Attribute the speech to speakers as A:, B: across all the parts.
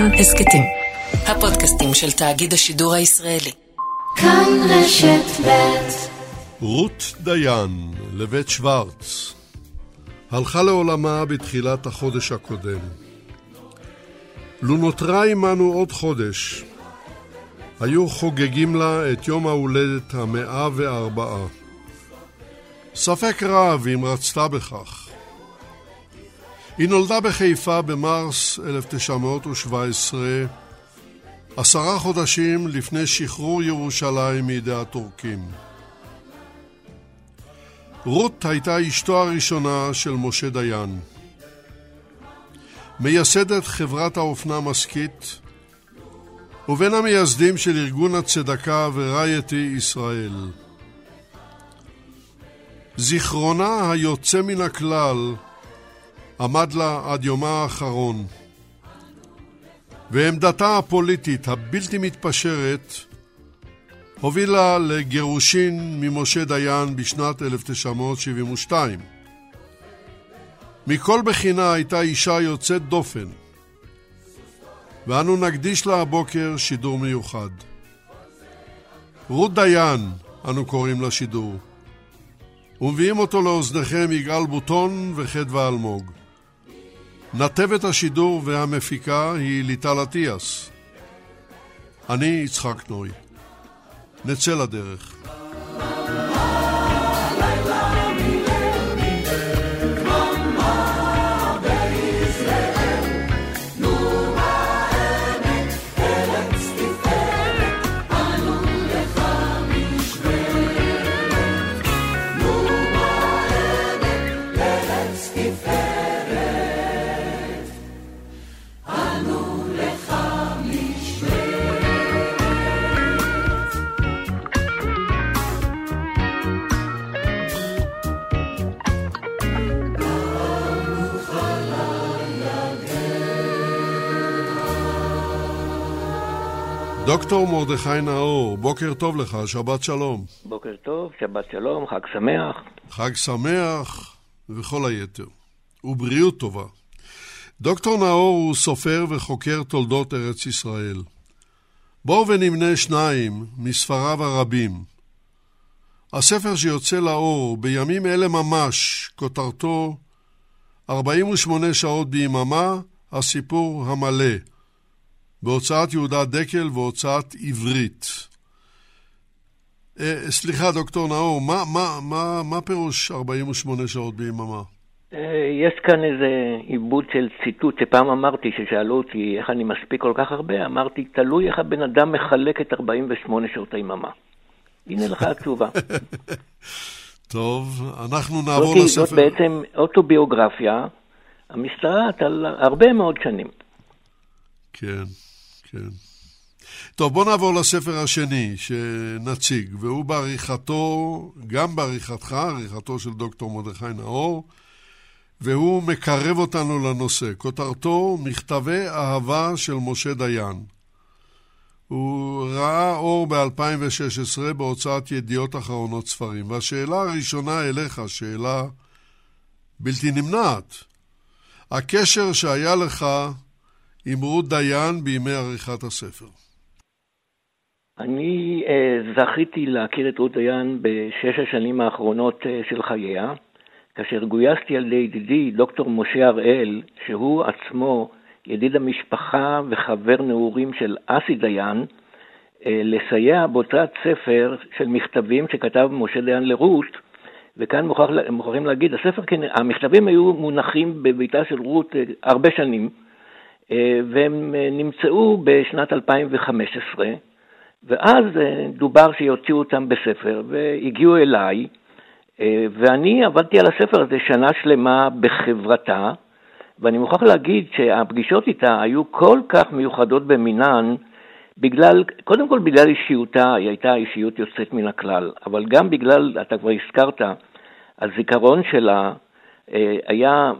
A: כאן הסכתים, הפודקאסטים של תאגיד השידור הישראלי.
B: כאן רשת ב'
C: רות דיין, לבית שוורץ, הלכה לעולמה בתחילת החודש הקודם. לו נותרה עמנו עוד חודש, היו חוגגים לה את יום ההולדת המאה וארבעה. ספק רב אם רצתה בכך. היא נולדה בחיפה במרס 1917, עשרה חודשים לפני שחרור ירושלים מידי הטורקים. רות הייתה אשתו הראשונה של משה דיין. מייסדת חברת האופנה מסכית, ובין המייסדים של ארגון הצדקה ורייטי ישראל. זיכרונה היוצא מן הכלל עמד לה עד יומה האחרון, ועמדתה הפוליטית הבלתי מתפשרת הובילה לגירושין ממשה דיין בשנת 1972. מכל בחינה הייתה אישה יוצאת דופן, ואנו נקדיש לה הבוקר שידור מיוחד. רות דיין, אנו קוראים לשידור, ומביאים אותו לאוזניכם יגאל בוטון וחדווה אלמוג. נתבת השידור והמפיקה היא ליטל אטיאס. אני יצחק נוי. נצא לדרך. דוקטור מרדכי נאור, בוקר טוב לך, שבת שלום.
D: בוקר טוב, שבת שלום, חג שמח.
C: חג שמח וכל היתר. ובריאות טובה. דוקטור נאור הוא סופר וחוקר תולדות ארץ ישראל. בואו ונמנה שניים מספריו הרבים. הספר שיוצא לאור בימים אלה ממש, כותרתו 48 שעות ביממה, הסיפור המלא. בהוצאת יהודה דקל והוצאת עברית. אה, סליחה, דוקטור נאור, מה, מה, מה, מה פירוש 48 שעות ביממה?
D: אה, יש כאן איזה עיבוד של ציטוט שפעם אמרתי, ששאלו אותי איך אני מספיק כל כך הרבה, אמרתי, תלוי איך הבן אדם מחלק את 48 שעות היממה. הנה לך התשובה.
C: טוב, אנחנו נעבור
D: זאת,
C: לספר.
D: זאת בעצם אוטוביוגרפיה המשתרעת על הרבה מאוד שנים.
C: כן, כן. טוב, בוא נעבור לספר השני שנציג, והוא בעריכתו, גם בעריכתך, עריכתו של דוקטור מרדכי נאור, והוא מקרב אותנו לנושא. כותרתו, מכתבי אהבה של משה דיין. הוא ראה אור ב-2016 בהוצאת ידיעות אחרונות ספרים. והשאלה הראשונה אליך, שאלה בלתי נמנעת. הקשר שהיה לך עם רות דיין בימי עריכת הספר.
D: אני uh, זכיתי להכיר את רות דיין בשש השנים האחרונות uh, של חייה, כאשר גויסתי על ידי ידידי דוקטור משה הראל, שהוא עצמו ידיד המשפחה וחבר נעורים של אסי דיין, uh, לסייע בהוצאת ספר של מכתבים שכתב משה דיין לרות, וכאן מוכרח, מוכרחים להגיד, הספר, כן, המכתבים היו מונחים בביתה של רות הרבה שנים, והם אה, נמצאו בשנת 2015, ואז אה, דובר שיוציאו אותם בספר, והגיעו אליי, ואני עבדתי על הספר הזה שנה שלמה בחברתה, ואני מוכרח להגיד שהפגישות איתה היו כל כך מיוחדות במינן, בגלל, קודם כל בגלל אישיותה, היא הייתה אישיות יוצאת מן הכלל, אבל גם בגלל, אתה כבר הזכרת, הזיכרון שלה היה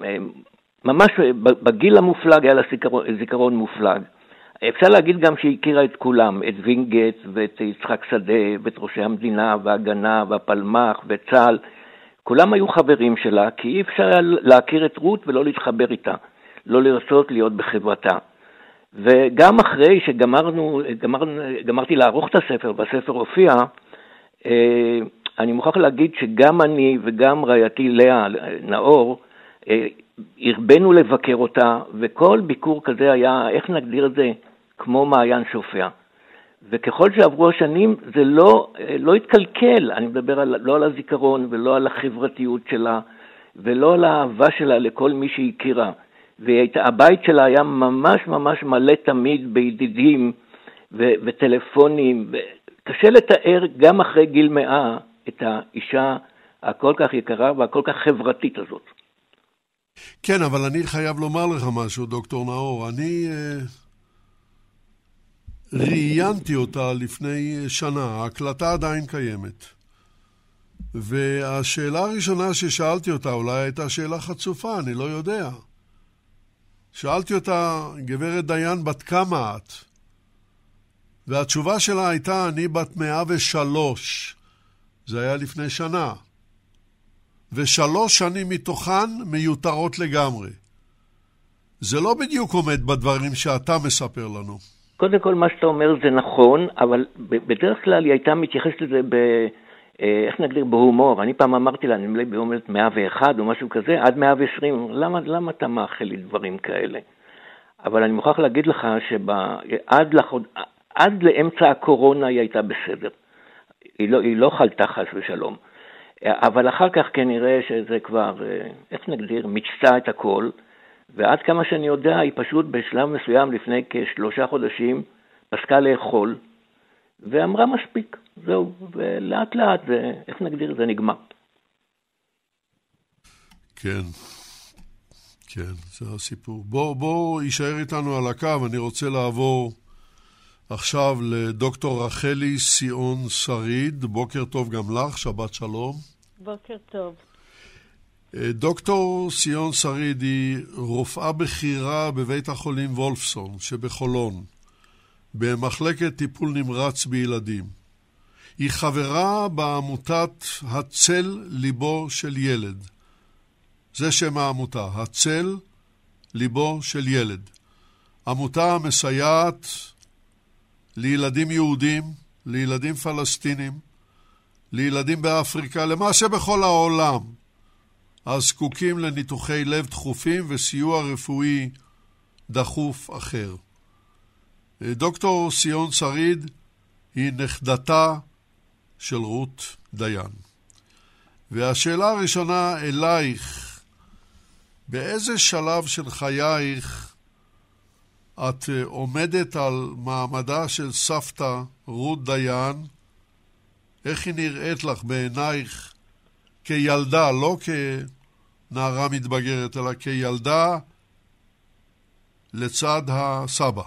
D: ממש בגיל המופלג היה לה זיכרון, זיכרון מופלג. אפשר להגיד גם שהיא הכירה את כולם, את וינגייט ואת יצחק שדה ואת ראשי המדינה וההגנה והפלמ"ח וצה"ל. כולם היו חברים שלה, כי אי אפשר היה להכיר את רות ולא להתחבר איתה, לא לרצות להיות בחברתה. וגם אחרי שגמרנו, גמרנו, גמרתי לערוך את הספר והספר הופיע, אה, אני מוכרח להגיד שגם אני וגם רעייתי לאה נאור, אה, הרבנו לבקר אותה, וכל ביקור כזה היה, איך נגדיר את זה, כמו מעיין שופע. וככל שעברו השנים זה לא, לא התקלקל, אני מדבר על, לא על הזיכרון ולא על החברתיות שלה ולא על האהבה שלה לכל מי שהיא הכירה. והבית שלה היה ממש ממש מלא תמיד בידידים ו- וטלפונים, קשה לתאר גם אחרי גיל מאה את האישה הכל כך יקרה והכל כך חברתית הזאת.
C: כן, אבל אני חייב לומר לך משהו, דוקטור נאור. אני uh, ראיינתי אותה לפני שנה, ההקלטה עדיין קיימת. והשאלה הראשונה ששאלתי אותה, אולי הייתה שאלה חצופה, אני לא יודע. שאלתי אותה, גברת דיין, בת כמה את? והתשובה שלה הייתה, אני בת 103. זה היה לפני שנה. ושלוש שנים מתוכן מיותרות לגמרי. זה לא בדיוק עומד בדברים שאתה מספר לנו.
D: קודם כל, מה שאתה אומר זה נכון, אבל בדרך כלל היא הייתה מתייחסת לזה ב... אה, איך נגדיר, בהומור. אני פעם אמרתי לה, נדמה לי ביום 101 או משהו כזה, עד 120, למה, למה אתה מאחל לי דברים כאלה? אבל אני מוכרח להגיד לך שעד לחוד... עד לאמצע הקורונה היא הייתה בסדר. היא לא, היא לא חלתה חס ושלום. אבל אחר כך כנראה שזה כבר, אה, איך נגדיר, מיצתה את הכל, ועד כמה שאני יודע, היא פשוט בשלב מסוים, לפני כשלושה חודשים, פסקה לאכול, ואמרה מספיק, זהו, ולאט לאט, זה, איך נגדיר, זה נגמר.
C: כן, כן, זה הסיפור. בוא, בוא יישאר איתנו על הקו, אני רוצה לעבור עכשיו לדוקטור רחלי סיון שריד. בוקר טוב גם לך, שבת שלום.
E: בוקר טוב.
C: אה, דוקטור סיון שריד היא רופאה בכירה בבית החולים וולפסון שבחולון. במחלקת טיפול נמרץ בילדים. היא חברה בעמותת הצל ליבו של ילד. זה שם העמותה, הצל ליבו של ילד. עמותה המסייעת לילדים יהודים, לילדים פלסטינים, לילדים באפריקה, למעשה בכל העולם, הזקוקים לניתוחי לב דחופים וסיוע רפואי דחוף אחר. דוקטור סיון שריד היא נכדתה של רות דיין. והשאלה הראשונה אלייך, באיזה שלב של חייך את עומדת על מעמדה של סבתא רות דיין? איך היא נראית לך בעינייך כילדה, לא כנערה מתבגרת, אלא כילדה לצד הסבא?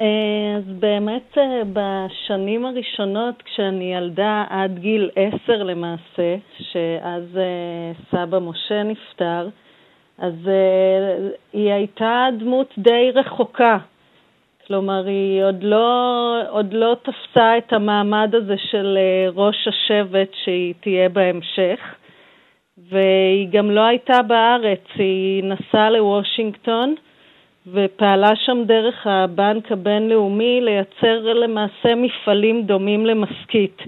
E: אה, אז באמת אה, בשנים הראשונות, כשאני ילדה עד גיל עשר למעשה, שאז אה, סבא משה נפטר, אז היא הייתה דמות די רחוקה. כלומר, היא עוד לא, עוד לא תפסה את המעמד הזה של ראש השבט שהיא תהיה בהמשך, והיא גם לא הייתה בארץ, היא נסעה לוושינגטון, ופעלה שם דרך הבנק הבינלאומי לייצר למעשה מפעלים דומים למסכית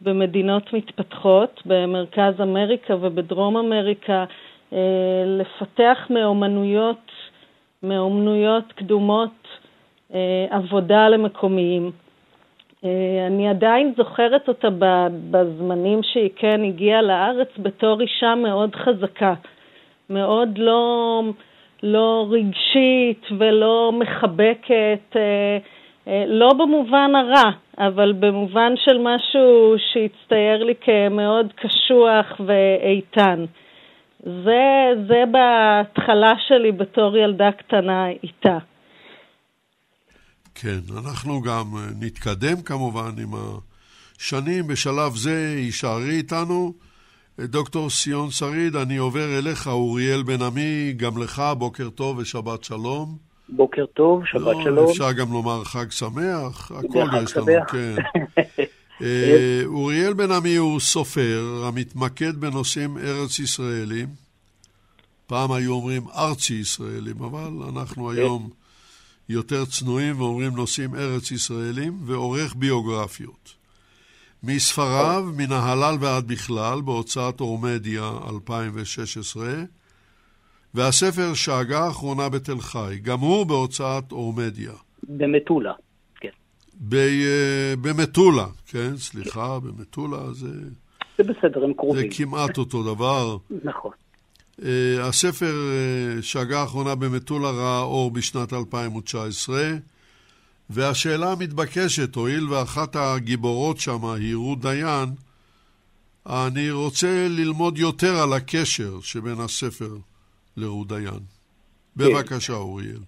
E: במדינות מתפתחות, במרכז אמריקה ובדרום אמריקה, אה, לפתח מאומנויות, מאומנויות קדומות אה, עבודה למקומיים. אה, אני עדיין זוכרת אותה בזמנים שהיא כן הגיעה לארץ בתור אישה מאוד חזקה, מאוד לא... לא רגשית ולא מחבקת, אה, אה, לא במובן הרע, אבל במובן של משהו שהצטייר לי כמאוד קשוח ואיתן. זה, זה בהתחלה שלי בתור ילדה קטנה איתה.
C: כן, אנחנו גם אה, נתקדם כמובן עם השנים. בשלב זה הישארי איתנו. דוקטור סיון שריד, אני עובר אליך, אוריאל בן עמי, גם לך, בוקר טוב ושבת שלום.
D: בוקר טוב, שבת לא, שלום.
C: אפשר גם לומר חג שמח, הכל יש לנו, כן. אה, אוריאל בן עמי הוא סופר המתמקד בנושאים ארץ ישראלים, פעם היו אומרים ארצי ישראלים, אבל אנחנו היום יותר צנועים ואומרים נושאים ארץ ישראלים, ועורך ביוגרפיות. מספריו, מן ההלל ועד בכלל, בהוצאת אורמדיה 2016, והספר שאגה האחרונה בתל חי, גם הוא בהוצאת אורמדיה.
F: במטולה,
C: במטולה, כן, סליחה, במטולה זה...
F: זה בסדר, הם קרובים.
C: זה כמעט אותו דבר.
F: נכון.
C: Uh, הספר uh, שאגה האחרונה במטולה ראה אור בשנת 2019, והשאלה המתבקשת, הואיל ואחת הגיבורות שם היא רות דיין, אני רוצה ללמוד יותר על הקשר שבין הספר לרות דיין. בבקשה, אוריאל.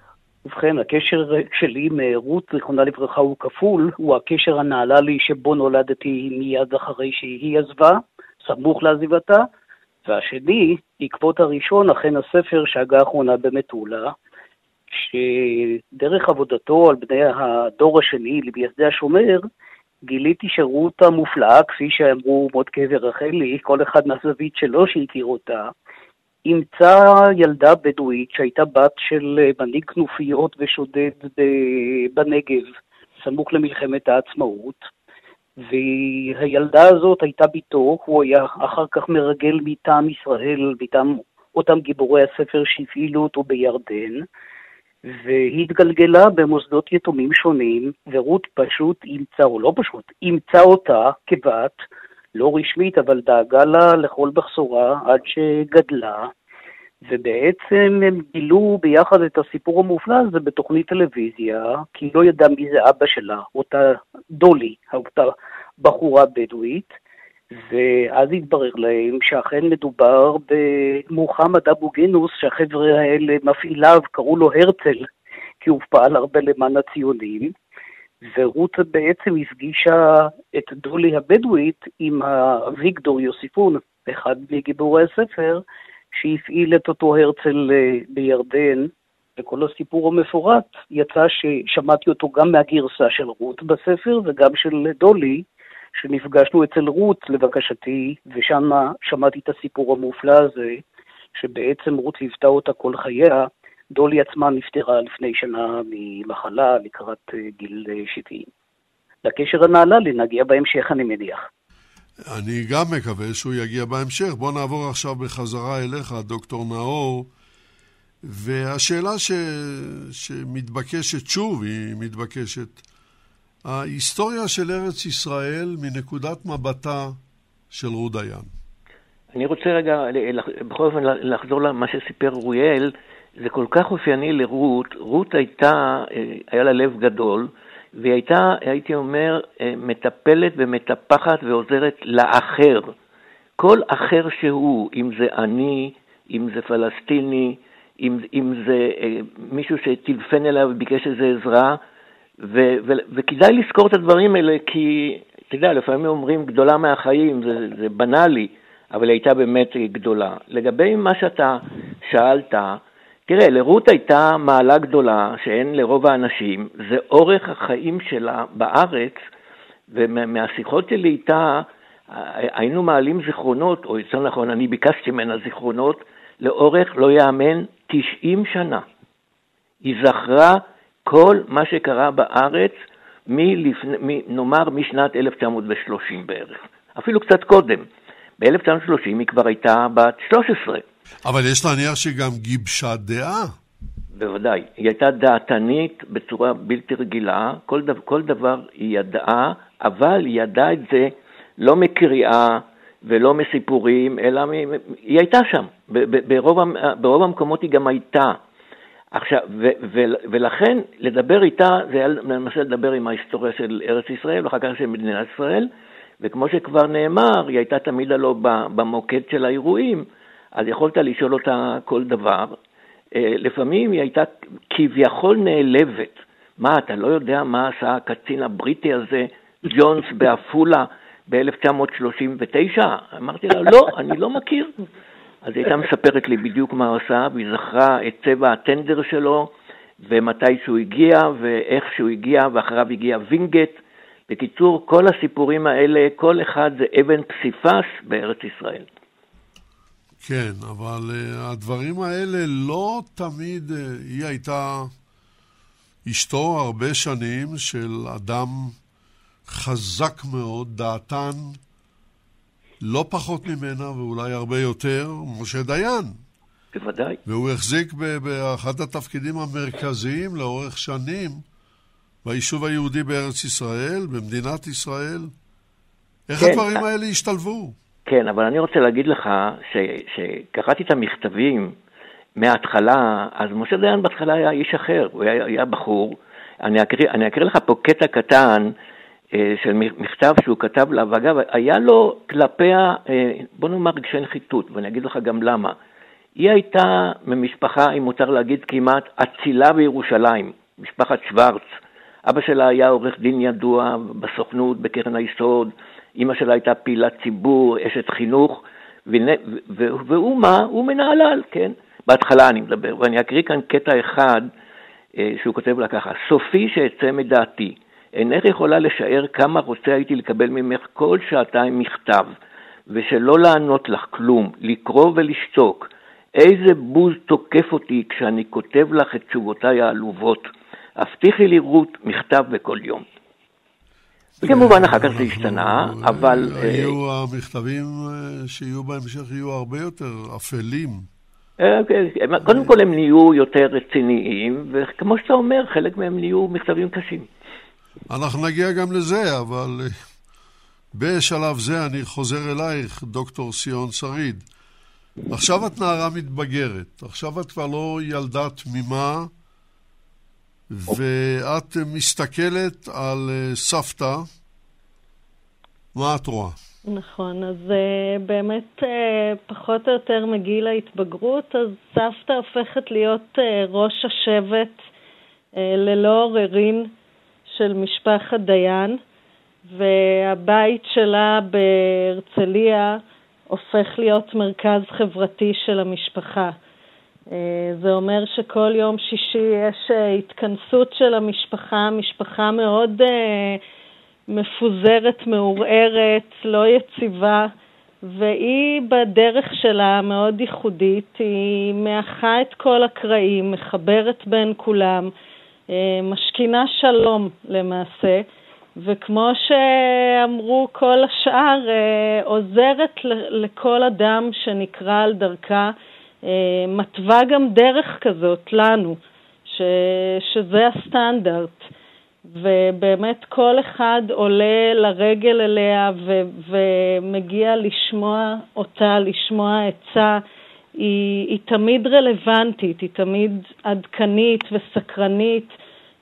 F: ובכן, הקשר שלי עם רות, זיכרונה לברכה, הוא כפול. הוא הקשר הנעלה לי שבו נולדתי מיד אחרי שהיא עזבה, סמוך לעזיבתה. והשני, בעקבות הראשון, אכן הספר שהגה האחרונה במטולה, שדרך עבודתו על בני הדור השני, למייסדי השומר, גיליתי שרות המופלאה, כפי שאמרו מודקה ורחלי, כל אחד מהזווית שלו שהכיר אותה, אימצה ילדה בדואית שהייתה בת של מנהיג כנופיות ושודד בנגב, סמוך למלחמת העצמאות, והילדה הזאת הייתה בתו, הוא היה אחר כך מרגל מטעם ישראל, מטעם אותם גיבורי הספר שהפעילו אותו בירדן, והיא התגלגלה במוסדות יתומים שונים, ורות פשוט אימצה, או לא פשוט, אימצה אותה כבת, לא רשמית, אבל דאגה לה לכל בחסורה עד שגדלה, ובעצם הם גילו ביחד את הסיפור המופלא הזה בתוכנית טלוויזיה, כי היא לא ידעה מי זה אבא שלה, אותה דולי, אותה בחורה בדואית, ואז התברר להם שאכן מדובר במוחמד אבו גינוס, שהחבר'ה האלה, מפעיליו, קראו לו הרצל, כי הוא פעל הרבה למען הציונים, ורות בעצם הפגישה את דולי הבדואית עם אביגדור יוסיפון, אחד מגיבורי הספר, שהפעיל את אותו הרצל אה, בירדן, וכל הסיפור המפורט יצא ששמעתי אותו גם מהגרסה של רות בספר וגם של דולי, שנפגשנו אצל רות לבקשתי, ושם שמעתי את הסיפור המופלא הזה, שבעצם רות ליוותה אותה כל חייה. דולי עצמה נפטרה לפני שנה ממחלה לקראת אה, גיל 70. אה, לקשר הנעלה לי נגיע בהמשך, אני מניח.
C: אני גם מקווה שהוא יגיע בהמשך. בוא נעבור עכשיו בחזרה אליך, דוקטור נאור. והשאלה ש... שמתבקשת שוב, היא מתבקשת, ההיסטוריה של ארץ ישראל מנקודת מבטה של רות דיין.
D: אני רוצה רגע, בכל אופן, לחזור למה שסיפר רויאל. זה כל כך אופייני לרות. רות הייתה, אה, היה לה לב גדול, והיא הייתה, הייתי אומר, אה, מטפלת ומטפחת ועוזרת לאחר. כל אחר שהוא, אם זה אני, אם זה פלסטיני, אם, אם זה אה, מישהו שטלפן אליו וביקש איזו עזרה, ו, ו, וכדאי לזכור את הדברים האלה, כי, אתה יודע, לפעמים אומרים גדולה מהחיים, זה, זה בנאלי, אבל היא הייתה באמת גדולה. לגבי מה שאתה שאלת, תראה, לרות הייתה מעלה גדולה שאין לרוב האנשים, זה אורך החיים שלה בארץ, ומהשיחות שלי איתה היינו מעלים זיכרונות, או יותר נכון, אני ביקשתי ממנה זיכרונות, לאורך, לא יאמן, 90 שנה. היא זכרה כל מה שקרה בארץ, מלפני, מ, נאמר משנת 1930 בערך, אפילו קצת קודם. ב-1930 היא כבר הייתה בת 13.
C: אבל יש להניח שגם גיבשה דעה.
D: בוודאי. היא הייתה דעתנית בצורה בלתי רגילה, כל, דבר, כל דבר היא ידעה, אבל היא ידעה את זה לא מקריאה ולא מסיפורים, אלא מ... היא הייתה שם. ברוב, ברוב המקומות היא גם הייתה. עכשיו, ו, ו, ולכן לדבר איתה זה היה למעשה לדבר עם ההיסטוריה של ארץ ישראל ואחר כך של מדינת ישראל, וכמו שכבר נאמר, היא הייתה תמיד הלא במוקד של האירועים, אז יכולת לשאול אותה כל דבר. אה, לפעמים היא הייתה כביכול נעלבת. מה, אתה לא יודע מה עשה הקצין הבריטי הזה, ג'ונס בעפולה ב-1939? אמרתי לה, לא, אני לא מכיר. אז היא הייתה מספרת לי בדיוק מה הוא עשה, והיא זכרה את צבע הטנדר שלו, ומתי שהוא הגיע, ואיך שהוא הגיע, ואחריו הגיע וינגייט. בקיצור, כל הסיפורים האלה, כל אחד זה אבן פסיפס בארץ ישראל.
C: כן, אבל uh, הדברים האלה לא תמיד... Uh, היא הייתה אשתו הרבה שנים של אדם חזק מאוד, דעתן לא פחות ממנה ואולי הרבה יותר, משה דיין.
D: בוודאי.
C: והוא החזיק באחד התפקידים המרכזיים לאורך שנים ביישוב היהודי בארץ ישראל, במדינת ישראל. איך כן. הדברים האלה השתלבו?
D: כן, אבל אני רוצה להגיד לך שקראתי את המכתבים מההתחלה, אז משה דיין בהתחלה היה איש אחר, הוא היה, היה בחור. אני אקריא, אני אקריא לך פה קטע קטן אה, של מכתב שהוא כתב לה, ואגב, היה לו כלפיה, אה, בוא נאמר רגשי נחיתות, ואני אגיד לך גם למה. היא הייתה ממשפחה, אם מותר להגיד, כמעט אצילה בירושלים, משפחת שוורץ. אבא שלה היה עורך דין ידוע בסוכנות, בקרן היסוד, אימא שלה הייתה פעילת ציבור, אשת חינוך, והוא מה? הוא מנהלל, כן? בהתחלה אני מדבר, ואני אקריא כאן קטע אחד אה, שהוא כותב לה ככה: סופי שאצא מדעתי, אינך יכולה לשער כמה רוצה הייתי לקבל ממך כל שעתיים מכתב, ושלא לענות לך כלום, לקרוא ולשתוק. איזה בוז תוקף אותי כשאני כותב לך את תשובותיי העלובות. הבטיחי לי רות מכתב בכל יום. וכמובן אחר כך זה השתנה, אבל...
C: היו אה, המכתבים אה, שיהיו בהמשך יהיו הרבה יותר אפלים.
D: אה, קודם כל הם נהיו יותר רציניים, וכמו שאתה אומר, חלק מהם נהיו מכתבים קשים.
C: אנחנו נגיע גם לזה, אבל בשלב זה אני חוזר אלייך, דוקטור סיון שריד. עכשיו את נערה מתבגרת, עכשיו את כבר לא ילדה תמימה, ואת מסתכלת על אה, סבתא, מה את רואה?
E: נכון, אז uh, באמת uh, פחות או יותר מגיל ההתבגרות, אז סבתא הופכת להיות uh, ראש השבט uh, ללא עוררין של משפחת דיין, והבית שלה בהרצליה הופך להיות מרכז חברתי של המשפחה. אה, זה אומר שכל יום שישי יש אה, התכנסות של המשפחה, משפחה מאוד אה, מפוזרת, מעורערת, לא יציבה, והיא בדרך שלה מאוד ייחודית, היא מאחה את כל הקרעים, מחברת בין כולם, משכינה שלום למעשה. וכמו שאמרו כל השאר, עוזרת לכל אדם שנקרא על דרכה, מתווה גם דרך כזאת לנו, ש, שזה הסטנדרט. ובאמת כל אחד עולה לרגל אליה ו, ומגיע לשמוע אותה, לשמוע עצה. היא, היא תמיד רלוונטית, היא תמיד עדכנית וסקרנית.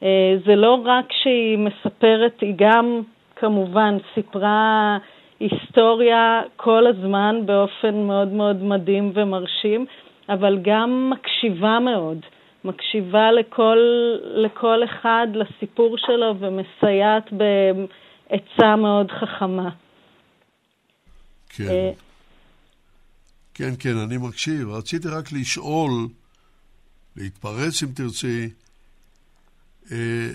E: אה, זה לא רק שהיא מספרת, היא גם כמובן סיפרה היסטוריה כל הזמן באופן מאוד מאוד מדהים ומרשים, אבל גם מקשיבה מאוד. מקשיבה לכל, לכל אחד, לסיפור שלו, ומסייעת בעצה מאוד חכמה.
C: כן. אה, כן, כן, אני מקשיב. רציתי רק לשאול, להתפרץ אם תרצי, אה,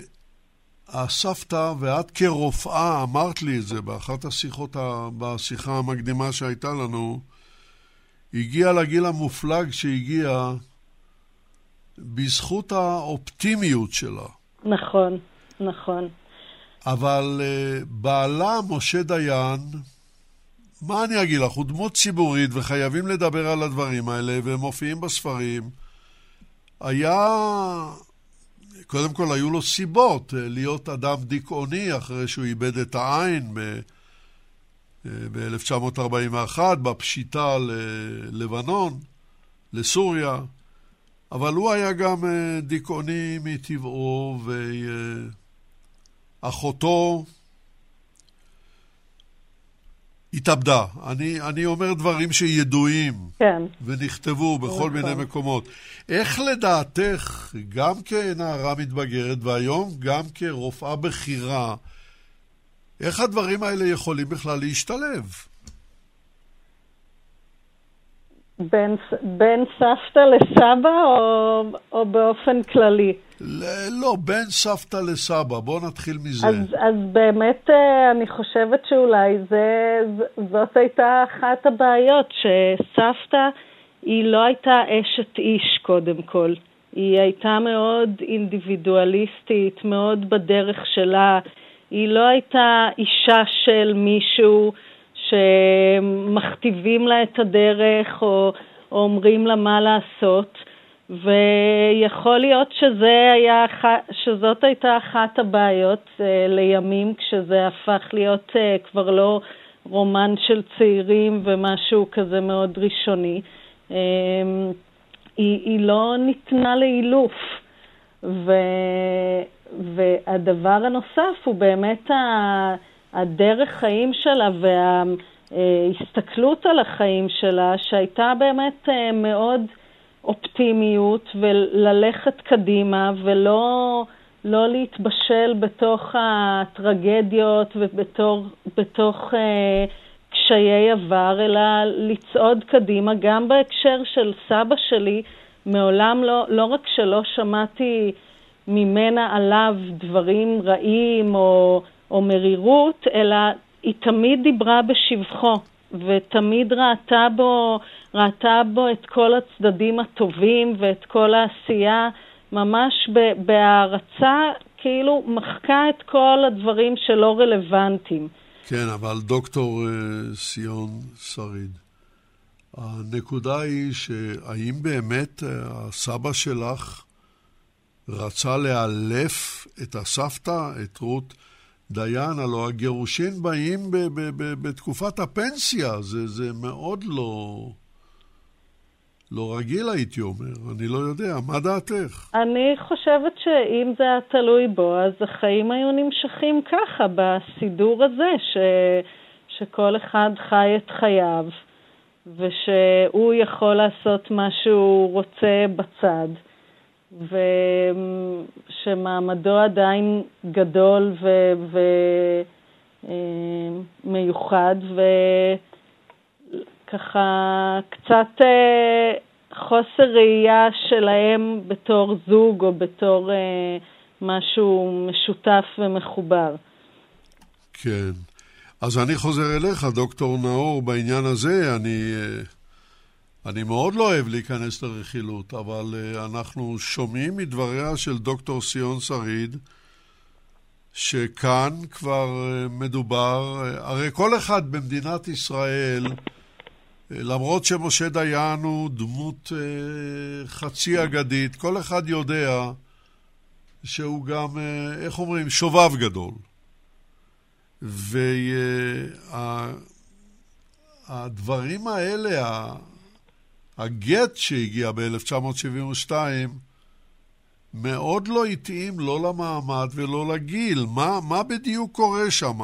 C: הסבתא, ואת כרופאה אמרת לי את זה באחת השיחות, בשיחה המקדימה שהייתה לנו, הגיעה לגיל המופלג שהגיע בזכות האופטימיות שלה.
E: נכון, נכון.
C: אבל uh, בעלה, משה דיין, מה אני אגיד לך, הוא דמות ציבורית וחייבים לדבר על הדברים האלה, והם מופיעים בספרים. היה קודם כל היו לו סיבות אה, להיות אדם דיכאוני אחרי שהוא איבד את העין ב-1941 אה, בפשיטה ללבנון, לסוריה, אבל הוא היה גם אה, דיכאוני מטבעו, ואחותו התאבדה. אני, אני אומר דברים שידועים.
E: כן.
C: ונכתבו בכל נכון. מיני מקומות. איך לדעתך, גם כנערה מתבגרת, והיום גם כרופאה בכירה, איך הדברים האלה יכולים בכלל להשתלב?
E: בין, בין סבתא לסבא או, או באופן כללי?
C: לא, בין סבתא לסבא, בואו נתחיל מזה.
E: אז, אז באמת אה, אני חושבת שאולי זה, זאת הייתה אחת הבעיות, שסבתא היא לא הייתה אשת איש קודם כל. היא הייתה מאוד אינדיבידואליסטית, מאוד בדרך שלה. היא לא הייתה אישה של מישהו שמכתיבים לה את הדרך או, או אומרים לה מה לעשות. ויכול להיות שזה היה, שזאת הייתה אחת הבעיות אה, לימים, כשזה הפך להיות אה, כבר לא רומן של צעירים ומשהו כזה מאוד ראשוני. אה, היא, היא לא ניתנה לאילוף. ו, והדבר הנוסף הוא באמת הדרך חיים שלה וההסתכלות על החיים שלה, שהייתה באמת מאוד אופטימיות וללכת קדימה ולא לא להתבשל בתוך הטרגדיות ובתוך אה, קשיי עבר, אלא לצעוד קדימה. גם בהקשר של סבא שלי, מעולם לא, לא רק שלא שמעתי ממנה עליו דברים רעים או, או מרירות, אלא היא תמיד דיברה בשבחו, ותמיד ראתה בו ראתה בו את כל הצדדים הטובים ואת כל העשייה, ממש בהערצה, כאילו מחקה את כל הדברים שלא רלוונטיים.
C: כן, אבל דוקטור uh, סיון שריד, הנקודה היא שהאם באמת uh, הסבא שלך רצה לאלף את הסבתא, את רות דיין, הלוא הגירושין באים ב- ב- ב- בתקופת הפנסיה, זה, זה מאוד לא... לא רגיל, הייתי אומר. אני לא יודע. מה דעתך?
E: אני חושבת שאם זה היה תלוי בו, אז החיים היו נמשכים ככה, בסידור הזה, ש... שכל אחד חי את חייו, ושהוא יכול לעשות מה שהוא רוצה בצד, ושמעמדו עדיין גדול ומיוחד, ו... אה, ככה קצת אה, חוסר ראייה שלהם בתור זוג או בתור אה, משהו משותף ומחובר.
C: כן. אז אני חוזר אליך, דוקטור נאור, בעניין הזה. אני, אני מאוד לא אוהב להיכנס לרכילות, אבל אה, אנחנו שומעים מדבריה של דוקטור סיון שריד, שכאן כבר אה, מדובר, הרי כל אחד במדינת ישראל למרות שמשה דיין הוא דמות אה, חצי אגדית, כל אחד יודע שהוא גם, אה, איך אומרים, שובב גדול. והדברים וה, האלה, הגט שהגיע ב-1972, מאוד לא התאים לא למעמד ולא לגיל. מה, מה בדיוק קורה שם?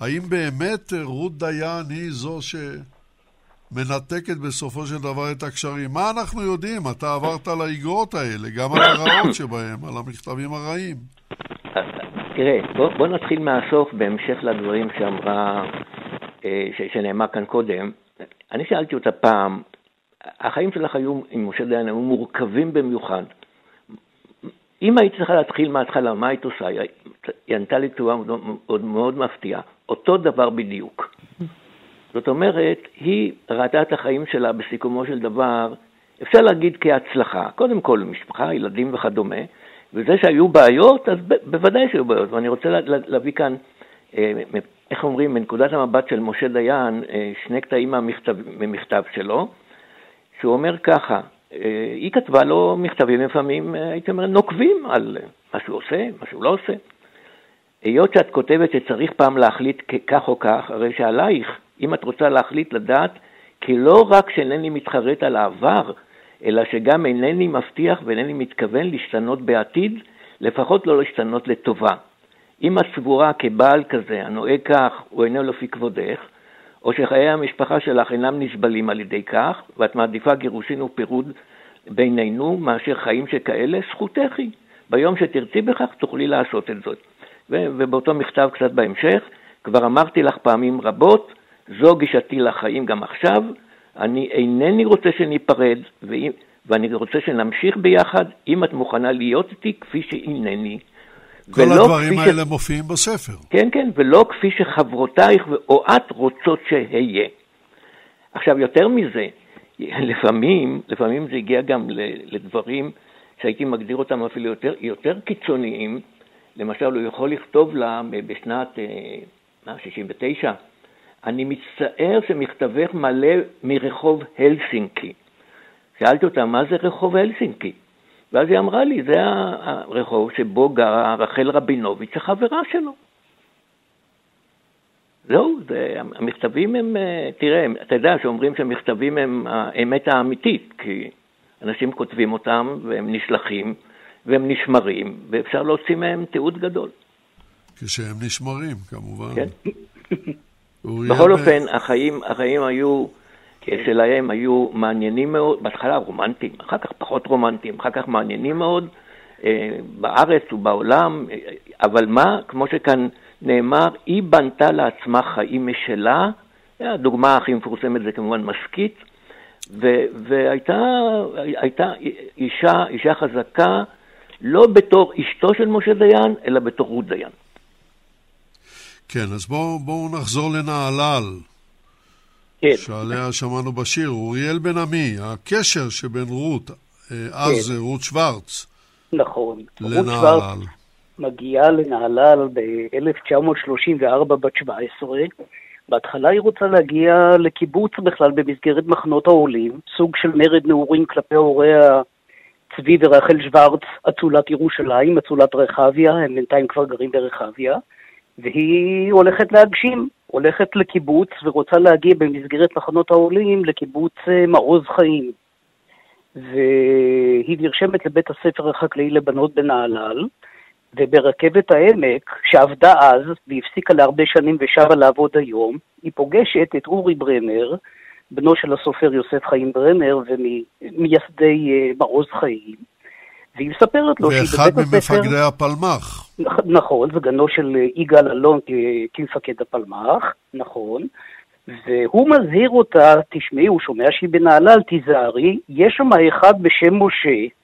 C: האם באמת רות דיין היא זו ש... מנתקת בסופו של דבר את הקשרים. מה אנחנו יודעים? אתה עברת על האגרות האלה, גם על הרעות שבהם, על המכתבים הרעים.
D: תראה, בוא, בוא נתחיל מהסוף בהמשך לדברים שאמרה, אה, ש, שנאמר כאן קודם. אני שאלתי אותה פעם, החיים שלך היו, עם משה דיין, היו מורכבים במיוחד. אם היית צריכה להתחיל מההתחלה, מה היית עושה? היא ענתה לי תשובה מאוד, מאוד מפתיעה. אותו דבר בדיוק. זאת אומרת, היא ראתה את החיים שלה בסיכומו של דבר, אפשר להגיד כהצלחה. קודם כל, משפחה, ילדים וכדומה, וזה שהיו בעיות, אז ב- בוודאי שהיו בעיות. ואני רוצה לה, לה, להביא כאן, אה, איך אומרים, מנקודת המבט של משה דיין, אה, שני קטעים מהמכתב, ממכתב שלו, שהוא אומר ככה, אה, היא כתבה לו מכתבים לפעמים, אה, הייתי אומר, נוקבים על מה שהוא עושה, מה שהוא לא עושה. היות שאת כותבת שצריך פעם להחליט כך או כך, הרי שעלייך אם את רוצה להחליט לדעת, כי לא רק שאינני מתחרט על העבר, אלא שגם אינני מבטיח ואינני מתכוון להשתנות בעתיד, לפחות לא להשתנות לטובה. אם את סבורה כבעל כזה הנוהג כך, הוא אינו לפי כבודך, או שחיי המשפחה שלך אינם נסבלים על ידי כך, ואת מעדיפה גירושין ופירוד בינינו מאשר חיים שכאלה, זכותך היא. ביום שתרצי בכך תוכלי לעשות את זאת. ובאותו מכתב קצת בהמשך, כבר אמרתי לך פעמים רבות, זו גישתי לחיים גם עכשיו. אני אינני רוצה שניפרד, ואני רוצה שנמשיך ביחד, אם את מוכנה להיות איתי כפי שהנני.
C: כל הדברים האלה ש... מופיעים בספר.
D: כן, כן, ולא כפי שחברותייך או את רוצות שאהיה. עכשיו, יותר מזה, לפעמים, לפעמים זה הגיע גם לדברים שהייתי מגדיר אותם אפילו יותר, יותר קיצוניים. למשל, הוא יכול לכתוב לה בשנת 1969, אני מצטער שמכתבך מלא מרחוב הלסינקי. שאלתי אותה, מה זה רחוב הלסינקי? ואז היא אמרה לי, זה הרחוב שבו גרה רחל רבינוביץ', החברה שלו. זהו, זה, המכתבים הם, אה, תראה, אתה יודע שאומרים שהמכתבים הם האמת האמיתית, כי אנשים כותבים אותם והם נשלחים והם נשמרים, ואפשר להוציא מהם תיעוד גדול.
C: כשהם נשמרים, כמובן.
D: כן. בכל אופן, החיים, החיים היו, שלהם היו מעניינים מאוד, בהתחלה רומנטיים, אחר כך פחות רומנטיים, אחר כך מעניינים מאוד, אה, בארץ ובעולם, אבל מה, כמו שכאן נאמר, היא בנתה לעצמה חיים משלה, הדוגמה הכי מפורסמת זה כמובן משכית, והייתה הייתה אישה, אישה חזקה, לא בתור אשתו של משה דיין, אלא בתור רות דיין.
C: כן, אז בואו בוא נחזור לנהלל. כן. שעליה שמענו בשיר, אוריאל בן עמי, הקשר שבין רות, אה, אז כן. רות שוורץ,
F: נכון. לנהלל. מגיעה לנהלל ב-1934 בת 17. בהתחלה היא רוצה להגיע לקיבוץ בכלל במסגרת מחנות העולים, סוג של מרד נעורים כלפי הוריה צבי ורחל שוורץ, אצולת ירושלים, אצולת רחביה, הם בינתיים כבר גרים ברחביה, והיא הולכת להגשים, הולכת לקיבוץ ורוצה להגיע במסגרת מחנות העולים לקיבוץ אה, מעוז חיים. והיא נרשמת לבית הספר החקלאי לבנות בנהלל, וברכבת העמק, שעבדה אז והפסיקה להרבה שנים ושבה לעבוד היום, היא פוגשת את אורי ברמר, בנו של הסופר יוסף חיים ברמר וממייסדי אה, מעוז חיים, והיא מספרת לו שהיא בבית
C: הספר... ואחד ממפקדי הפלמ"ח.
F: נכון, וגנו של יגאל אלון כמפקד הפלמ"ח, נכון. והוא מזהיר אותה, תשמעי, הוא שומע שהיא בנהלל, תיזהרי, יש שם אחד בשם משה,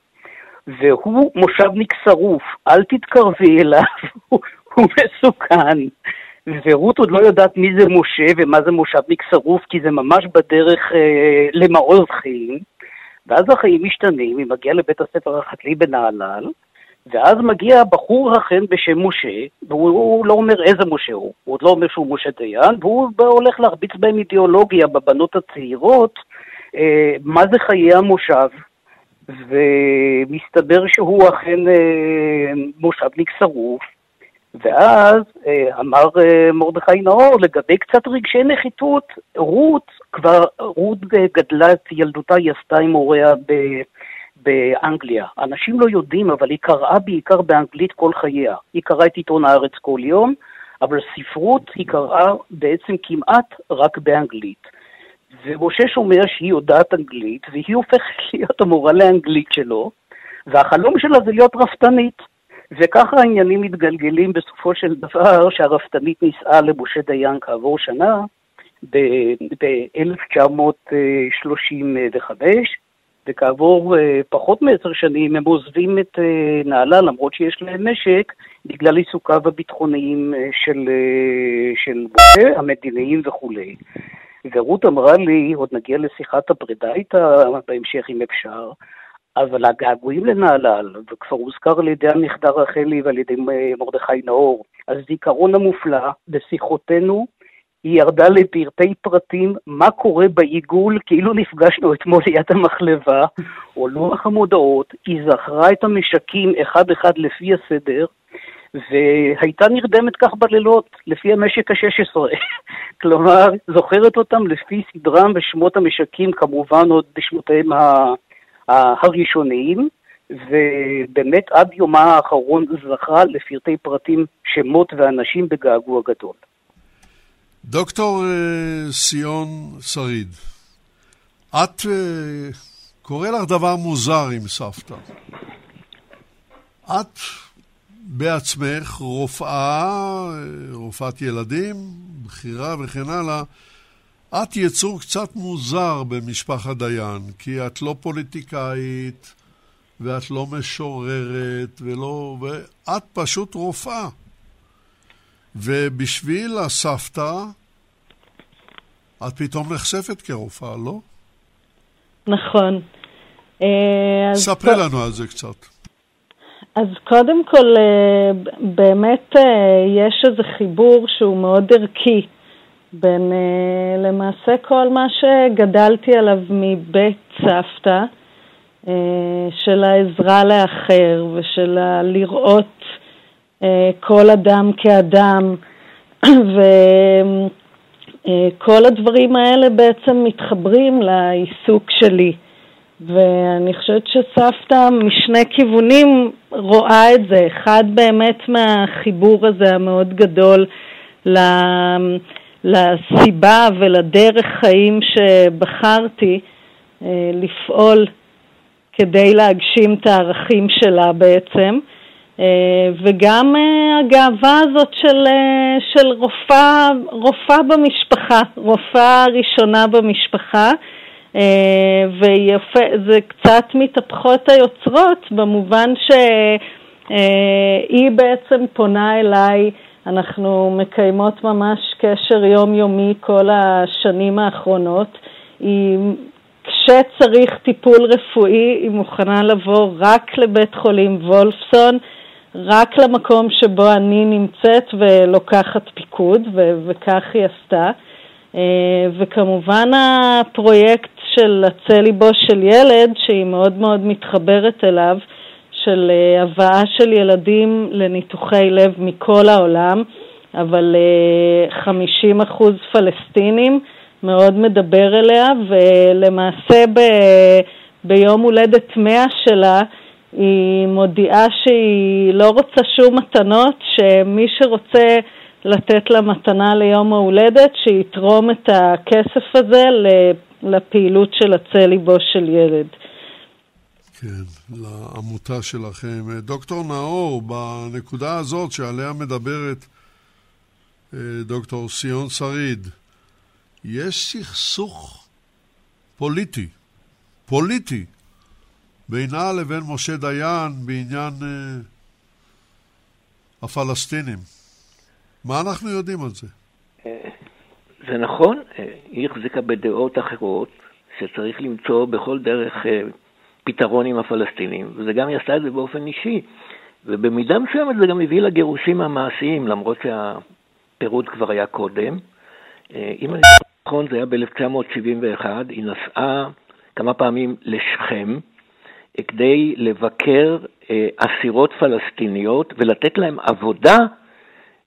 F: והוא מושבניק שרוף, אל תתקרבי אליו, הוא מסוכן. ורות עוד לא יודעת מי זה משה ומה זה מושבניק שרוף, כי זה ממש בדרך אה, למעוז חיים. ואז החיים משתנים, היא מגיעה לבית הספר החקלאי בנהלל, ואז מגיע בחור אכן בשם משה, והוא לא אומר איזה משה הוא, הוא עוד לא אומר שהוא משה דיין, והוא הולך להרביץ בהם אידיאולוגיה בבנות הצעירות, אה, מה זה חיי המושב, ומסתבר שהוא אכן אה, מושבניק שרוף, ואז אה, אמר אה, מרדכי נאור, לגבי קצת רגשי נחיתות, רות, כבר, רות גדלה את ילדותה, היא עשתה עם הוריה ב... באנגליה. אנשים לא יודעים, אבל היא קראה בעיקר באנגלית כל חייה. היא קראה את עיתון הארץ כל יום, אבל ספרות היא קראה בעצם כמעט רק באנגלית. ומשה שומע שהיא יודעת אנגלית, והיא הופכת להיות המורה לאנגלית שלו, והחלום שלה זה להיות רפתנית. וככה העניינים מתגלגלים בסופו של דבר, שהרפתנית נישאה למשה דיין כעבור שנה, ב-1935, וכעבור אה, פחות מעשר שנים הם עוזבים את אה, נהלל, למרות שיש להם משק, בגלל עיסוקיו הביטחוניים אה, של, של משה, המדיניים וכולי. ורות אמרה לי, עוד נגיע לשיחת הפרידה איתה בהמשך אם אפשר, אבל הגעגועים לנהלל, וכבר הוזכר על ידי הנכדה רחלי ועל ידי מרדכי נאור, הזיכרון המופלא בשיחותינו היא ירדה לפרטי פרטים מה קורה בעיגול, כאילו נפגשנו אתמול ליד המחלבה, או לוח המודעות, היא זכרה את המשקים אחד-אחד לפי הסדר, והייתה נרדמת כך בלילות, לפי המשק ה-16. כלומר, זוכרת אותם לפי סדרם ושמות המשקים, כמובן עוד בשמותיהם הראשוניים, ובאמת עד יומה האחרון זכה לפרטי פרטים, שמות ואנשים בגעגוע גדול.
C: דוקטור uh, סיון שריד, את, uh, קורה לך דבר מוזר עם סבתא. את בעצמך רופאה, אה, רופאת ילדים, בכירה וכן הלאה. את יצור קצת מוזר במשפחת דיין, כי את לא פוליטיקאית, ואת לא משוררת, ולא... ואת פשוט רופאה. ובשביל הסבתא, את פתאום נחשפת כרופאה, לא?
E: נכון.
C: ספרי לנו על זה קצת.
E: אז קודם כל, באמת יש איזה חיבור שהוא מאוד ערכי בין למעשה כל מה שגדלתי עליו מבית סבתא, של העזרה לאחר ושל לראות כל אדם כאדם, וכל הדברים האלה בעצם מתחברים לעיסוק שלי. ואני חושבת שסבתא משני כיוונים רואה את זה. אחד באמת מהחיבור הזה המאוד גדול לסיבה ולדרך חיים שבחרתי לפעול כדי להגשים את הערכים שלה בעצם. וגם הגאווה הזאת של, של רופאה, רופאה במשפחה, רופאה ראשונה במשפחה, וזה קצת מתהפכות היוצרות במובן שהיא בעצם פונה אליי, אנחנו מקיימות ממש קשר יומיומי כל השנים האחרונות. היא, כשצריך טיפול רפואי, היא מוכנה לבוא רק לבית חולים וולפסון, רק למקום שבו אני נמצאת ולוקחת פיקוד, ו- וכך היא עשתה. וכמובן הפרויקט של הצל ליבו של ילד, שהיא מאוד מאוד מתחברת אליו, של הבאה של ילדים לניתוחי לב מכל העולם, אבל 50% פלסטינים, מאוד מדבר אליה, ולמעשה ב, ביום הולדת 100 שלה, היא מודיעה שהיא לא רוצה שום מתנות, שמי שרוצה לתת לה מתנה ליום ההולדת, שיתרום את הכסף הזה לפעילות של הצל ליבו של ילד.
C: כן, לעמותה שלכם. דוקטור נאור, בנקודה הזאת שעליה מדברת דוקטור סיון שריד, יש סכסוך פוליטי, פוליטי, בינה לבין משה דיין בעניין uh, הפלסטינים. מה אנחנו יודעים על זה?
D: זה נכון, היא החזיקה בדעות אחרות, שצריך למצוא בכל דרך פתרון עם הפלסטינים, וזה גם היא עשתה את זה באופן אישי, ובמידה מסוימת זה גם הביא לגירושים המעשיים, למרות שהפירוד כבר היה קודם. Uh, אם אני נכון, זה היה ב-1971, היא נסעה כמה פעמים לשכם, כדי לבקר אה, אסירות פלסטיניות ולתת להן עבודה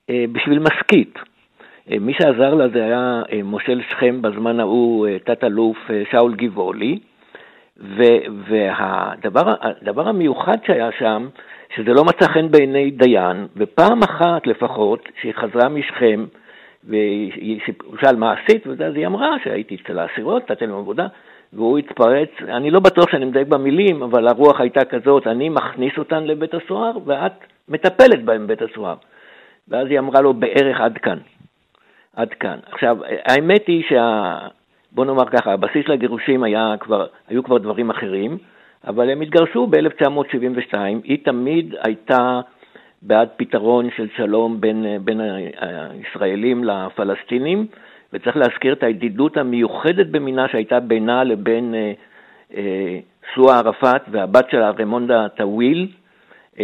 D: אה, בשביל משכית. אה, מי שעזר לה זה היה מושל שכם בזמן ההוא, תת-אלוף שאול גיבולי, והדבר המיוחד שהיה שם, שזה לא מצא חן בעיני דיין, ופעם אחת לפחות, שהיא חזרה משכם, והיא שאל עשית, ואז היא אמרה שהייתי אצל האסירות, נתתי להם עבודה, והוא התפרץ, אני לא בטוח שאני מדייק במילים, אבל הרוח הייתה כזאת, אני מכניס אותן לבית הסוהר ואת מטפלת בהן בבית הסוהר. ואז היא אמרה לו בערך עד כאן, עד כאן. עכשיו, האמת היא שה... בוא נאמר ככה, הבסיס לגירושים היה כבר, היו כבר דברים אחרים, אבל הם התגרשו ב-1972, היא תמיד הייתה בעד פתרון של שלום בין, בין הישראלים לפלסטינים, וצריך להזכיר את הידידות המיוחדת במינה שהייתה בינה לבין אה, אה, סוהא ערפאת והבת שלה, ריימונדה טאוויל.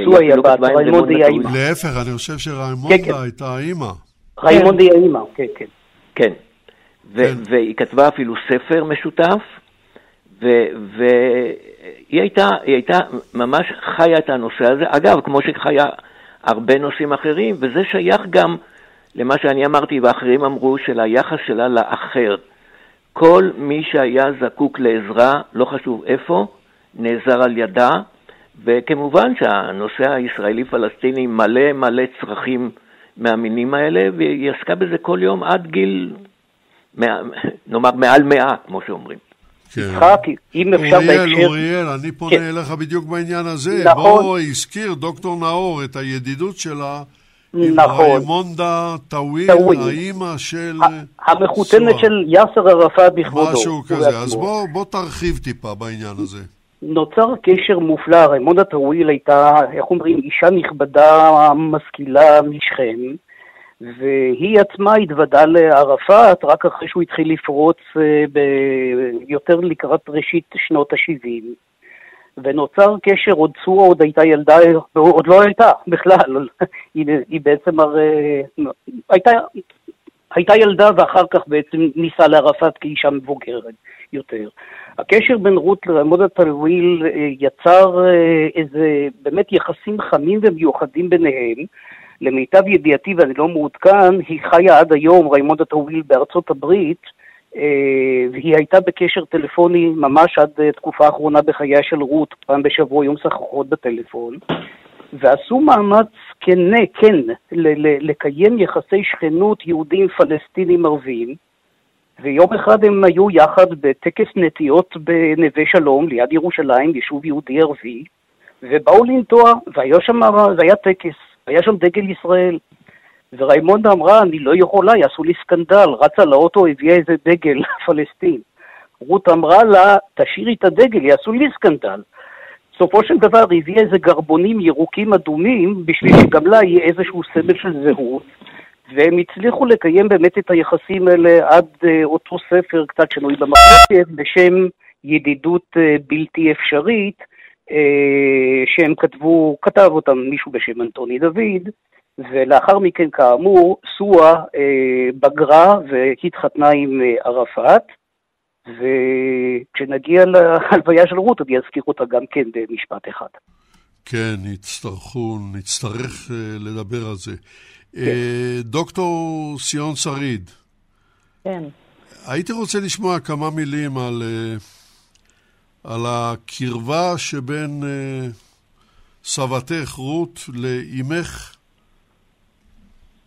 F: סוהא היא הבת, ריימונדה היא האימא.
C: להפך, אני חושב שריימונדה כן, כן. הייתה האימא.
F: ריימונדה היא האימא, כן, כן.
D: כן. כן. והיא כתבה אפילו ספר משותף, והיא הייתה, הייתה ממש חיה את הנושא הזה, אגב, כמו שחיה הרבה נושאים אחרים, וזה שייך גם למה שאני אמרתי ואחרים אמרו, של היחס שלה לאחר. כל מי שהיה זקוק לעזרה, לא חשוב איפה, נעזר על ידה, וכמובן שהנושא הישראלי-פלסטיני מלא מלא צרכים מהמינים האלה, והיא עסקה בזה כל יום עד גיל, נאמר, מעל מאה, כמו שאומרים.
C: כן. יצחק, אם אפשר בהקשר... אוריאל, אוריאל, אני פונה כן. אליך בדיוק בעניין הזה. נכון. בוא, הזכיר דוקטור נאור את הידידות שלה
F: נכון.
C: ריימונדה טאוויל, האימא של...
F: המחותנת של יאסר ערפאת בכבודו.
C: משהו כזה, אז בוא, בוא תרחיב טיפה בעניין הזה.
F: נוצר קשר מופלא, ריימונדה טאוויל הייתה, איך אומרים, אישה נכבדה, משכילה משכם, והיא עצמה התוודעה לערפאת רק אחרי שהוא התחיל לפרוץ אה, יותר לקראת ראשית שנות ה-70. ונוצר קשר, עוד סוהא עוד הייתה ילדה, עוד לא הייתה בכלל, היא, היא בעצם הרי הייתה, הייתה ילדה ואחר כך בעצם נישאה לערפאת כאישה מבוגרת יותר. הקשר בין רות לריימונדה טאוויל אה, יצר אה, איזה באמת יחסים חמים ומיוחדים ביניהם. למיטב ידיעתי, ואני לא מעודכן, היא חיה עד היום, ריימונדה טאוויל, בארצות הברית, אה, והיא הייתה בקשר טלפוני ממש עד התקופה האחרונה בחייה של רות, פעם בשבוע היו משוחחות בטלפון, ועשו מאמץ כן, כן, לקיים יחסי שכנות יהודים פלסטינים ערבים, ויום אחד הם היו יחד בטקס נטיעות בנווה שלום, ליד ירושלים, יישוב יהודי ערבי, ובאו לנטוע, והיה שם, והיה טקס, היה שם דגל ישראל. וריימונדה אמרה, אני לא יכולה, יעשו לי סקנדל, רצה לאוטו, הביאה איזה דגל פלסטין. רות אמרה לה, תשאירי את הדגל, יעשו לי סקנדל. בסופו של דבר הביאה איזה גרבונים ירוקים אדומים, בשביל שגם לה יהיה איזשהו סמל של זהות, והם הצליחו לקיים באמת את היחסים האלה עד uh, אותו ספר קצת שנוי במחלקת, בשם ידידות uh, בלתי אפשרית, שהם כתבו, כתב אותם מישהו בשם אנטוני דוד, ולאחר מכן, כאמור, סואה אה, בגרה והתחתנה עם אה, ערפאת, וכשנגיע להלוויה של רות, אני אזכיר אותה גם כן במשפט אחד.
C: כן, יצטרכו, נצטרך לדבר על זה. כן. דוקטור סיון שריד.
E: כן.
C: הייתי רוצה לשמוע כמה מילים על, uh, על הקרבה שבין uh, סבתך רות לאימך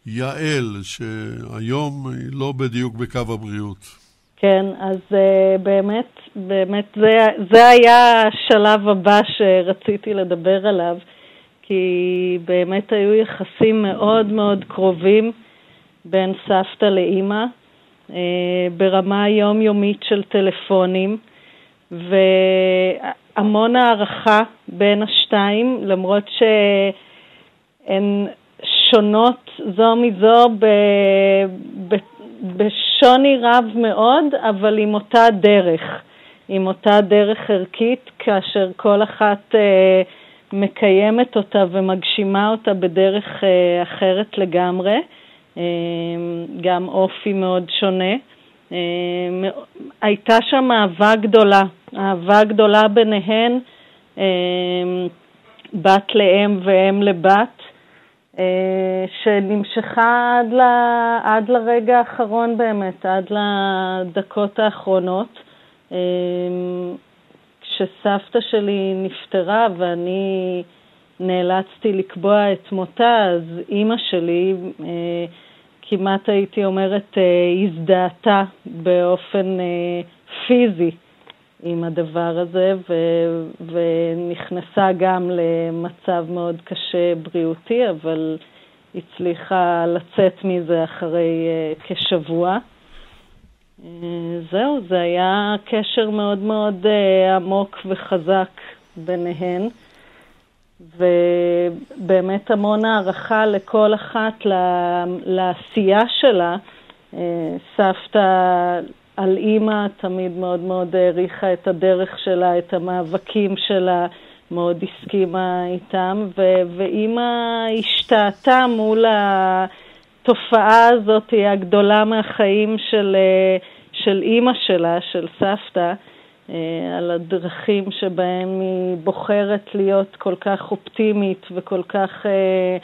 C: יעל, שהיום היא לא בדיוק בקו הבריאות.
E: כן, אז uh, באמת, באמת זה, זה היה השלב הבא שרציתי לדבר עליו, כי באמת היו יחסים מאוד מאוד קרובים בין סבתא לאימא, uh, ברמה יומיומית של טלפונים, והמון הערכה בין השתיים, למרות שהן שונות זו מזו ב, ב, בשוני רב מאוד, אבל עם אותה דרך, עם אותה דרך ערכית, כאשר כל אחת אה, מקיימת אותה ומגשימה אותה בדרך אה, אחרת לגמרי, אה, גם אופי מאוד שונה. אה, הייתה שם אהבה גדולה, אהבה גדולה ביניהן, אה, בת לאם ואם לבת. אה, שנמשכה עד, ל, עד לרגע האחרון באמת, עד לדקות האחרונות. כשסבתא שלי נפטרה ואני נאלצתי לקבוע את מותה, אז אימא שלי, אה, כמעט הייתי אומרת, הזדהתה באופן פיזי עם הדבר הזה, ו- ונכנסה גם למצב מאוד קשה בריאותי, אבל הצליחה לצאת מזה אחרי uh, כשבוע. זהו, זה היה קשר מאוד מאוד עמוק וחזק ביניהן, ובאמת המון הערכה לכל אחת לעשייה שלה. Uh, סבתא על אימא, תמיד מאוד מאוד העריכה את הדרך שלה, את המאבקים שלה, מאוד הסכימה איתם, ו- ואימא השתהתה מול התופעה הזאת הגדולה מהחיים של, של אימא שלה, של סבתא, אה, על הדרכים שבהם היא בוחרת להיות כל כך אופטימית וכל כך אה,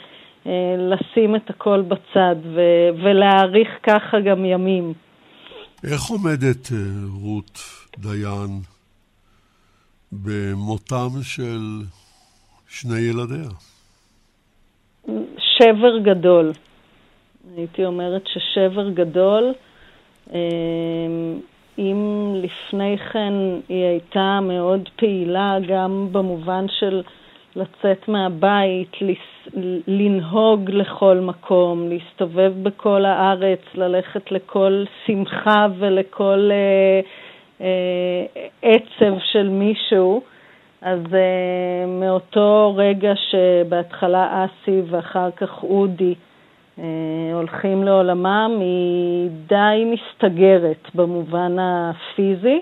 E: אה, לשים את הכל בצד ו- ולהעריך ככה גם ימים.
C: איך עומדת אה, רות דיין במותם של שני ילדיה?
E: שבר גדול. הייתי אומרת ששבר גדול. אם לפני כן היא הייתה מאוד פעילה, גם במובן של לצאת מהבית, לנהוג לכל מקום, להסתובב בכל הארץ, ללכת לכל שמחה ולכל אה, אה, עצב של מישהו. אז אה, מאותו רגע שבהתחלה אסי ואחר כך אודי הולכים לעולמם, היא די מסתגרת במובן הפיזי.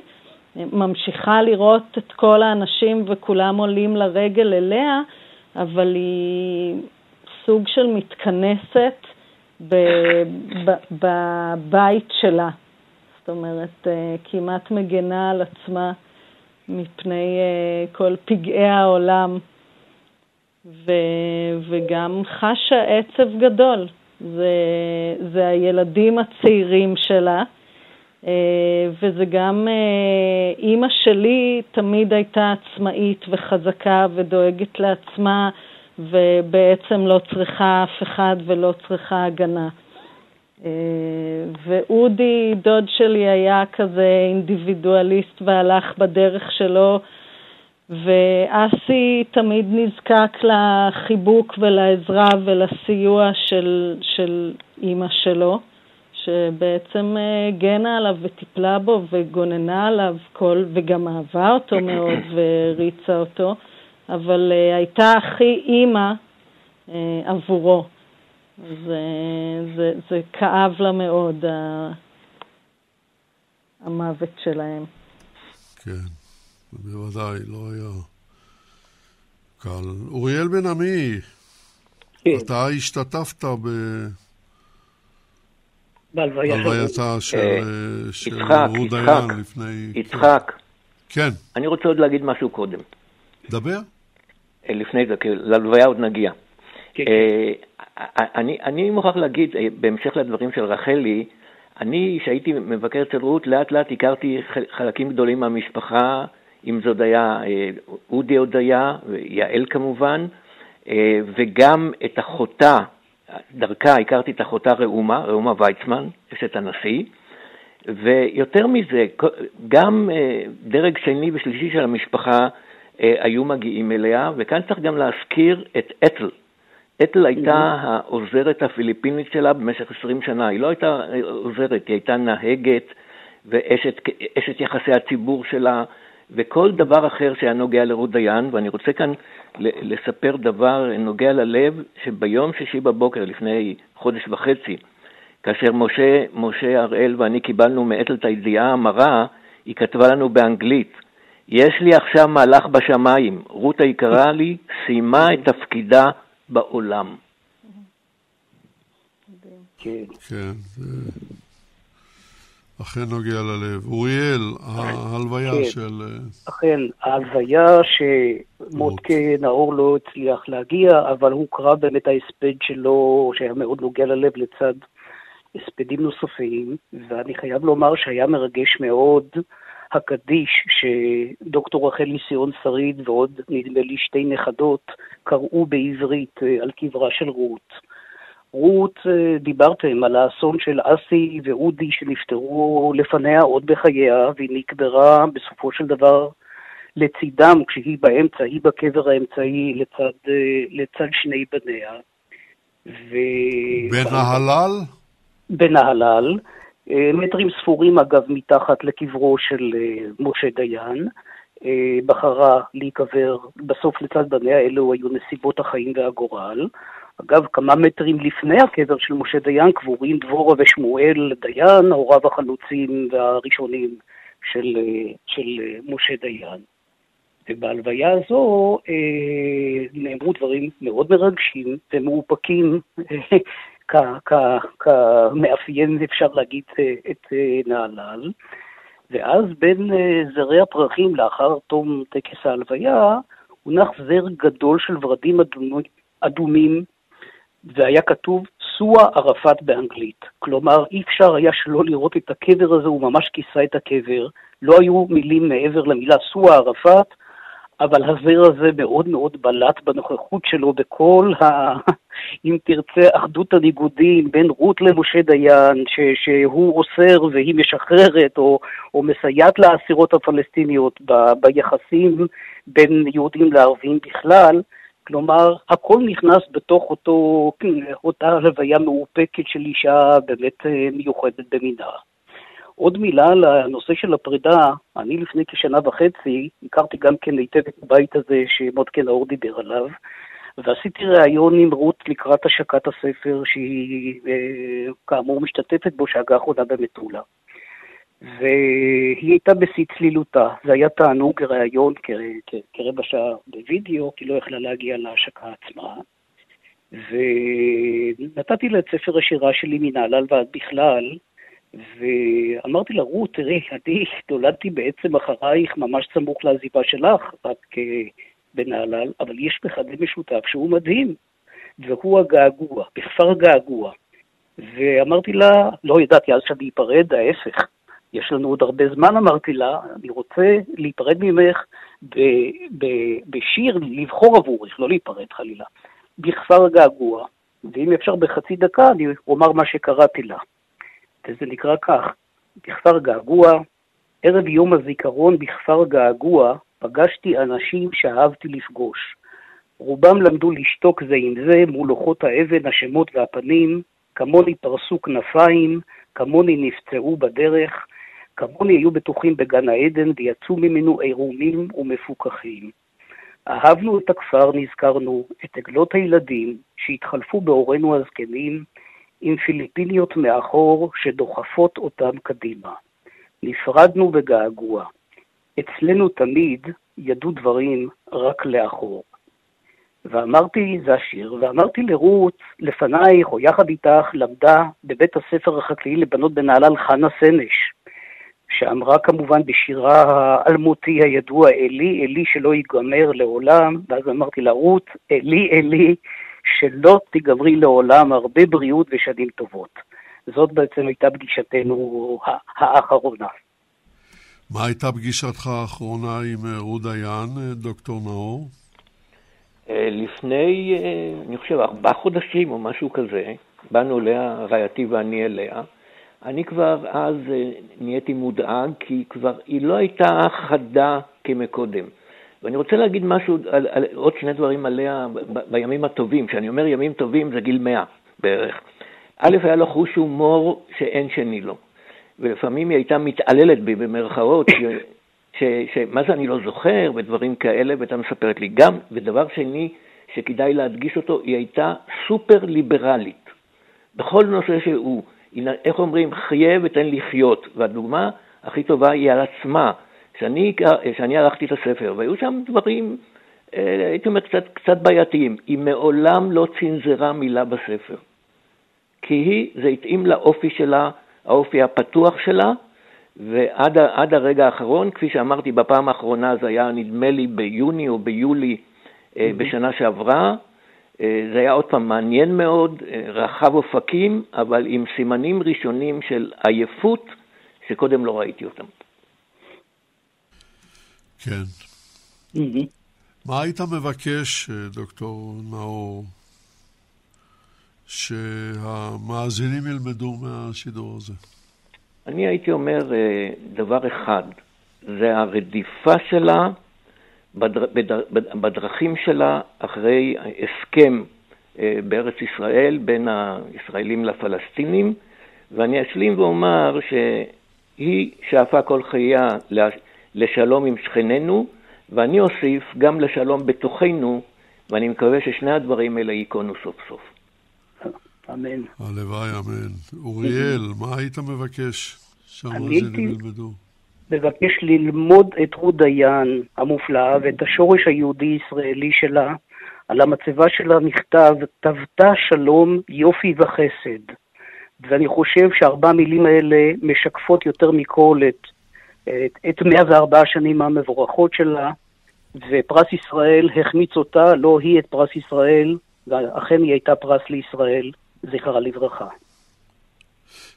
E: ממשיכה לראות את כל האנשים וכולם עולים לרגל אליה, אבל היא סוג של מתכנסת בבית שלה. זאת אומרת, אה, כמעט מגנה על עצמה מפני אה, כל פגעי העולם, ו, וגם חשה עצב גדול. זה, זה הילדים הצעירים שלה, אה, וזה גם אימא שלי תמיד הייתה עצמאית וחזקה ודואגת לעצמה, ובעצם לא צריכה אף אחד ולא צריכה הגנה. אה, ואודי, דוד שלי, היה כזה אינדיבידואליסט והלך בדרך שלו, ואסי תמיד נזקק לחיבוק ולעזרה ולסיוע של, של אימא שלו, שבעצם אה, הגנה עליו וטיפלה בו וגוננה עליו כל, וגם אהבה אותו מאוד והריצה אותו, אבל uh, הייתה הכי אימא uh, עבורו. זה, זה, זה כאב לה מאוד, המוות שלהם.
C: כן, בוודאי, לא היה קל. אוריאל בן עמי, כן. אתה השתתפת ב... בהלווייתה של, אה, של רות דיין לפני...
D: יצחק.
C: כן.
D: אני רוצה עוד להגיד משהו קודם.
C: דבר.
D: אה, לפני זה, כי להלוויה עוד נגיע. כן. אה, אני, אני מוכרח להגיד, אה, בהמשך לדברים של רחלי, אני, כשהייתי מבקר אצל רות, לאט לאט הכרתי חלקים גדולים מהמשפחה, אם זאת היה אודי הודיה, ויעל כמובן, וגם את אחותה, דרכה הכרתי את אחותה ראומה, ראומה ויצמן, אשת הנשיא, ויותר מזה, גם דרג שני ושלישי של המשפחה אה, היו מגיעים אליה, וכאן צריך גם להזכיר את אתל. אתל הייתה העוזרת הפיליפינית שלה במשך 20 שנה. היא לא הייתה עוזרת, היא הייתה נהגת ואשת יחסי הציבור שלה, וכל דבר אחר שהיה נוגע לרות דיין, ואני רוצה כאן לספר דבר נוגע ללב, שביום שישי בבוקר, לפני חודש וחצי, כאשר משה, משה הראל ואני קיבלנו מאתל את הידיעה המרה, היא כתבה לנו באנגלית, יש לי עכשיו מהלך בשמיים, רות היקרה לי סיימה את תפקידה בעולם.
C: כן. כן, אכן נוגע ללב. אוריאל, ההלוויה כן. של... אה,
F: אכן, ההלוויה שמודקה נאור לא הצליח להגיע, אבל הוא קרא באמת ההספד שלו, שהיה מאוד נוגע ללב לצד הספדים נוספים, ואני חייב לומר שהיה מרגש מאוד. הקדיש שדוקטור רחל ניסיון שריד ועוד נדמה לי שתי נכדות קראו בעברית אה, על קברה של רות. רות, אה, דיברתם על האסון של אסי ואודי שנפטרו לפניה עוד בחייה, והיא נקברה בסופו של דבר לצידם כשהיא באמצע, היא בקבר האמצעי לצד, אה, לצד שני בניה.
C: ו... בנהלל?
F: בנהלל. אה, מטרים ספורים אגב מתחת לקברו של אה, משה דיין, אה, בחרה להיקבר בסוף לצד בניה, אלו היו נסיבות החיים והגורל. אגב, כמה מטרים לפני הקבר של משה דיין קבורים דבורה ושמואל דיין, הוריו החלוצים והראשונים של, של משה דיין. ובהלוויה הזו אה, נאמרו דברים מאוד מרגשים ומאופקים כמאפיין, אפשר להגיד, את אה, נהלל. ואז בין אה, זרי הפרחים, לאחר תום טקס ההלוויה, הונח זר גדול של ורדים אדומים, והיה כתוב סואה ערפאת באנגלית. כלומר, אי אפשר היה שלא לראות את הקבר הזה, הוא ממש כיסה את הקבר. לא היו מילים מעבר למילה סואה ערפאת, אבל הזר הזה מאוד מאוד בלט בנוכחות שלו בכל ה... אם תרצה, אחדות הניגודים בין רות למשה דיין, ש... שהוא אוסר והיא משחררת, או, או מסייעת לאסירות הפלסטיניות ב... ביחסים בין יהודים לערבים בכלל. כלומר, הכל נכנס בתוך אותו, אותה הלוויה מאופקת של אישה באמת אה, מיוחדת במינה. עוד מילה על הנושא של הפרידה, אני לפני כשנה וחצי הכרתי גם כן היטב את הבית הזה שמודקה נאור דיבר עליו, ועשיתי ראיון עם רות לקראת השקת הספר, שהיא אה, כאמור משתתפת בו שהגה אחרונה במטולה. והיא הייתה בשיא צלילותה. זה היה תענוג ראיון כרבע שעה בווידאו, כי לא יכלה להגיע להשקה עצמה. ונתתי לה את ספר השירה שלי מנהלל ועד בכלל, ואמרתי לה, רות, תראי, אני נולדתי בעצם אחרייך ממש סמוך לעזיבה שלך, רק בנהלל, אבל יש מכנה משותף שהוא מדהים, והוא הגעגוע, בכפר געגוע. ואמרתי לה, לא ידעתי אז שאני אפרד, ההפך. יש לנו עוד הרבה זמן, אמרתי לה, אני רוצה להיפרד ממך ב- ב- בשיר, לבחור עבורך, לא להיפרד חלילה, בכפר געגוע. ואם אפשר בחצי דקה, אני אומר מה שקראתי לה. וזה נקרא כך, בכפר געגוע, ערב יום הזיכרון בכפר געגוע, פגשתי אנשים שאהבתי לפגוש. רובם למדו לשתוק זה עם זה מול לוחות האבן, השמות והפנים, כמוני פרסו כנפיים, כמוני נפצעו בדרך, כמוני היו בטוחים בגן העדן ויצאו ממנו עירומים ומפוכחים. אהבנו את הכפר, נזכרנו, את עגלות הילדים שהתחלפו בהורינו הזקנים, עם פיליפיניות מאחור שדוחפות אותם קדימה. נפרדנו בגעגוע. אצלנו תמיד ידעו דברים רק לאחור. ואמרתי, זה השיר, ואמרתי לרות, לפנייך או יחד איתך, למדה בבית הספר החקלאי לבנות בנהלל חנה סנש, שאמרה כמובן בשירה האלמותי הידוע, אלי, אלי שלא ייגמר לעולם, ואז אמרתי לה, רות, אלי, אלי, שלא תיגמרי לעולם הרבה בריאות ושנים טובות. זאת בעצם הייתה פגישתנו האחרונה.
C: מה הייתה פגישתך האחרונה עם אה, רות דיין, אה, דוקטור נאור?
D: אה, לפני, אני חושב, ארבעה חודשים או משהו כזה, באנו אליה, רעייתי ואני אליה. אני כבר אז נהייתי מודאג, כי כבר היא לא הייתה חדה כמקודם. ואני רוצה להגיד משהו, על, על, עוד שני דברים עליה ב, בימים הטובים. כשאני אומר ימים טובים זה גיל מאה בערך. א', היה לו חוש הומור שאין שני לו. ולפעמים היא הייתה מתעללת בי במרכאות, שמה זה אני לא זוכר ודברים כאלה, והייתה מספרת לי. גם, ודבר שני שכדאי להדגיש אותו, היא הייתה סופר ליברלית. בכל נושא שהוא, איך אומרים, חיה ותן לחיות. והדוגמה הכי טובה היא על עצמה. שאני, שאני ערכתי את הספר, והיו שם דברים, אה, הייתי אומר, קצת, קצת בעייתיים. היא מעולם לא צנזרה מילה בספר. כי היא, זה התאים לאופי שלה, האופי הפתוח שלה, ועד הרגע האחרון, כפי שאמרתי בפעם האחרונה, זה היה נדמה לי ביוני או ביולי mm-hmm. בשנה שעברה, זה היה עוד פעם מעניין מאוד, רחב אופקים, אבל עם סימנים ראשונים של עייפות שקודם לא ראיתי אותם.
C: כן. Mm-hmm. מה היית מבקש, דוקטור נאור, שהמאזינים ילמדו מהשידור הזה?
D: אני הייתי אומר דבר אחד, זה הרדיפה שלה בדר, בדר, בדרכים שלה אחרי הסכם בארץ ישראל בין הישראלים לפלסטינים, ואני אשלים ואומר שהיא שאפה כל חייה לשלום עם שכנינו, ואני אוסיף גם לשלום בתוכנו, ואני מקווה ששני הדברים האלה ייכונו סוף סוף.
F: אמן.
C: הלוואי, אמן. אוריאל, מה היית מבקש שהמאזינים ילמדו?
F: מבקש ללמוד את רות דיין המופלאה ואת השורש היהודי-ישראלי שלה. על המצבה שלה נכתב, תבתה שלום, יופי וחסד. ואני חושב שארבע המילים האלה משקפות יותר מכל את את, את 104 השנים המבורכות שלה, ופרס ישראל החמיץ אותה, לא היא את פרס ישראל, ואכן היא הייתה פרס לישראל, זכרה לברכה.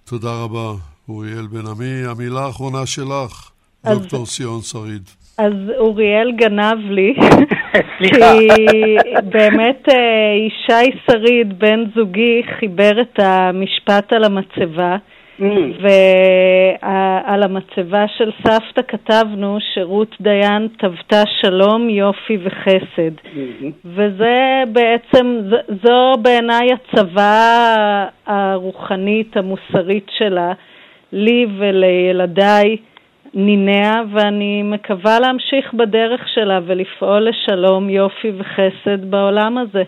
C: תודה רבה, אוריאל בן עמי. המילה האחרונה שלך, אז, דוקטור סיון שריד.
E: אז אוריאל גנב לי, כי באמת אה, ישי שריד, בן זוגי, חיבר את המשפט על המצבה. Mm. ועל המצבה של סבתא כתבנו שרות דיין תבתה שלום, יופי וחסד. Mm-hmm. וזה בעצם, זו בעיניי הצבא הרוחנית, המוסרית שלה, לי ולילדיי. ניניה, ואני מקווה להמשיך בדרך שלה ולפעול לשלום, יופי וחסד בעולם הזה.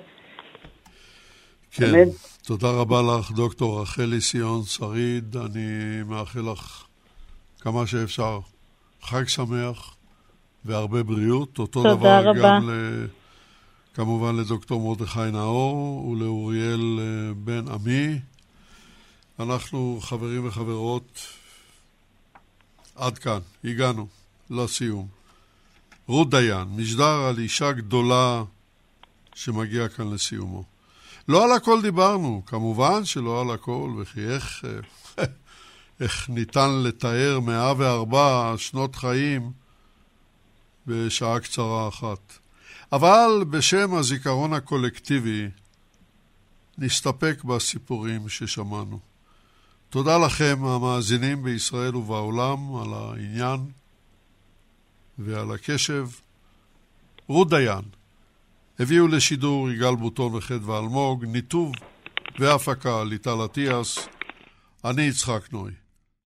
C: כן, תודה רבה לך, דוקטור רחלי סיון שריד. אני מאחל לך כמה שאפשר חג שמח והרבה בריאות. אותו
E: תודה
C: דבר
E: רבה.
C: גם ל... כמובן לדוקטור מרדכי נאור ולאוריאל אה, בן עמי. אנחנו חברים וחברות, עד כאן, הגענו לסיום. רות דיין, משדר על אישה גדולה שמגיע כאן לסיומו. לא על הכל דיברנו, כמובן שלא על הכל, וכי איך, איך ניתן לתאר 104 שנות חיים בשעה קצרה אחת. אבל בשם הזיכרון הקולקטיבי נסתפק בסיפורים ששמענו. תודה לכם, המאזינים בישראל ובעולם, על העניין ועל הקשב. רות דיין, הביאו לשידור יגאל בוטון וחדווה אלמוג, ניתוב והפקה ליטל אטיאס, אני יצחק נוי.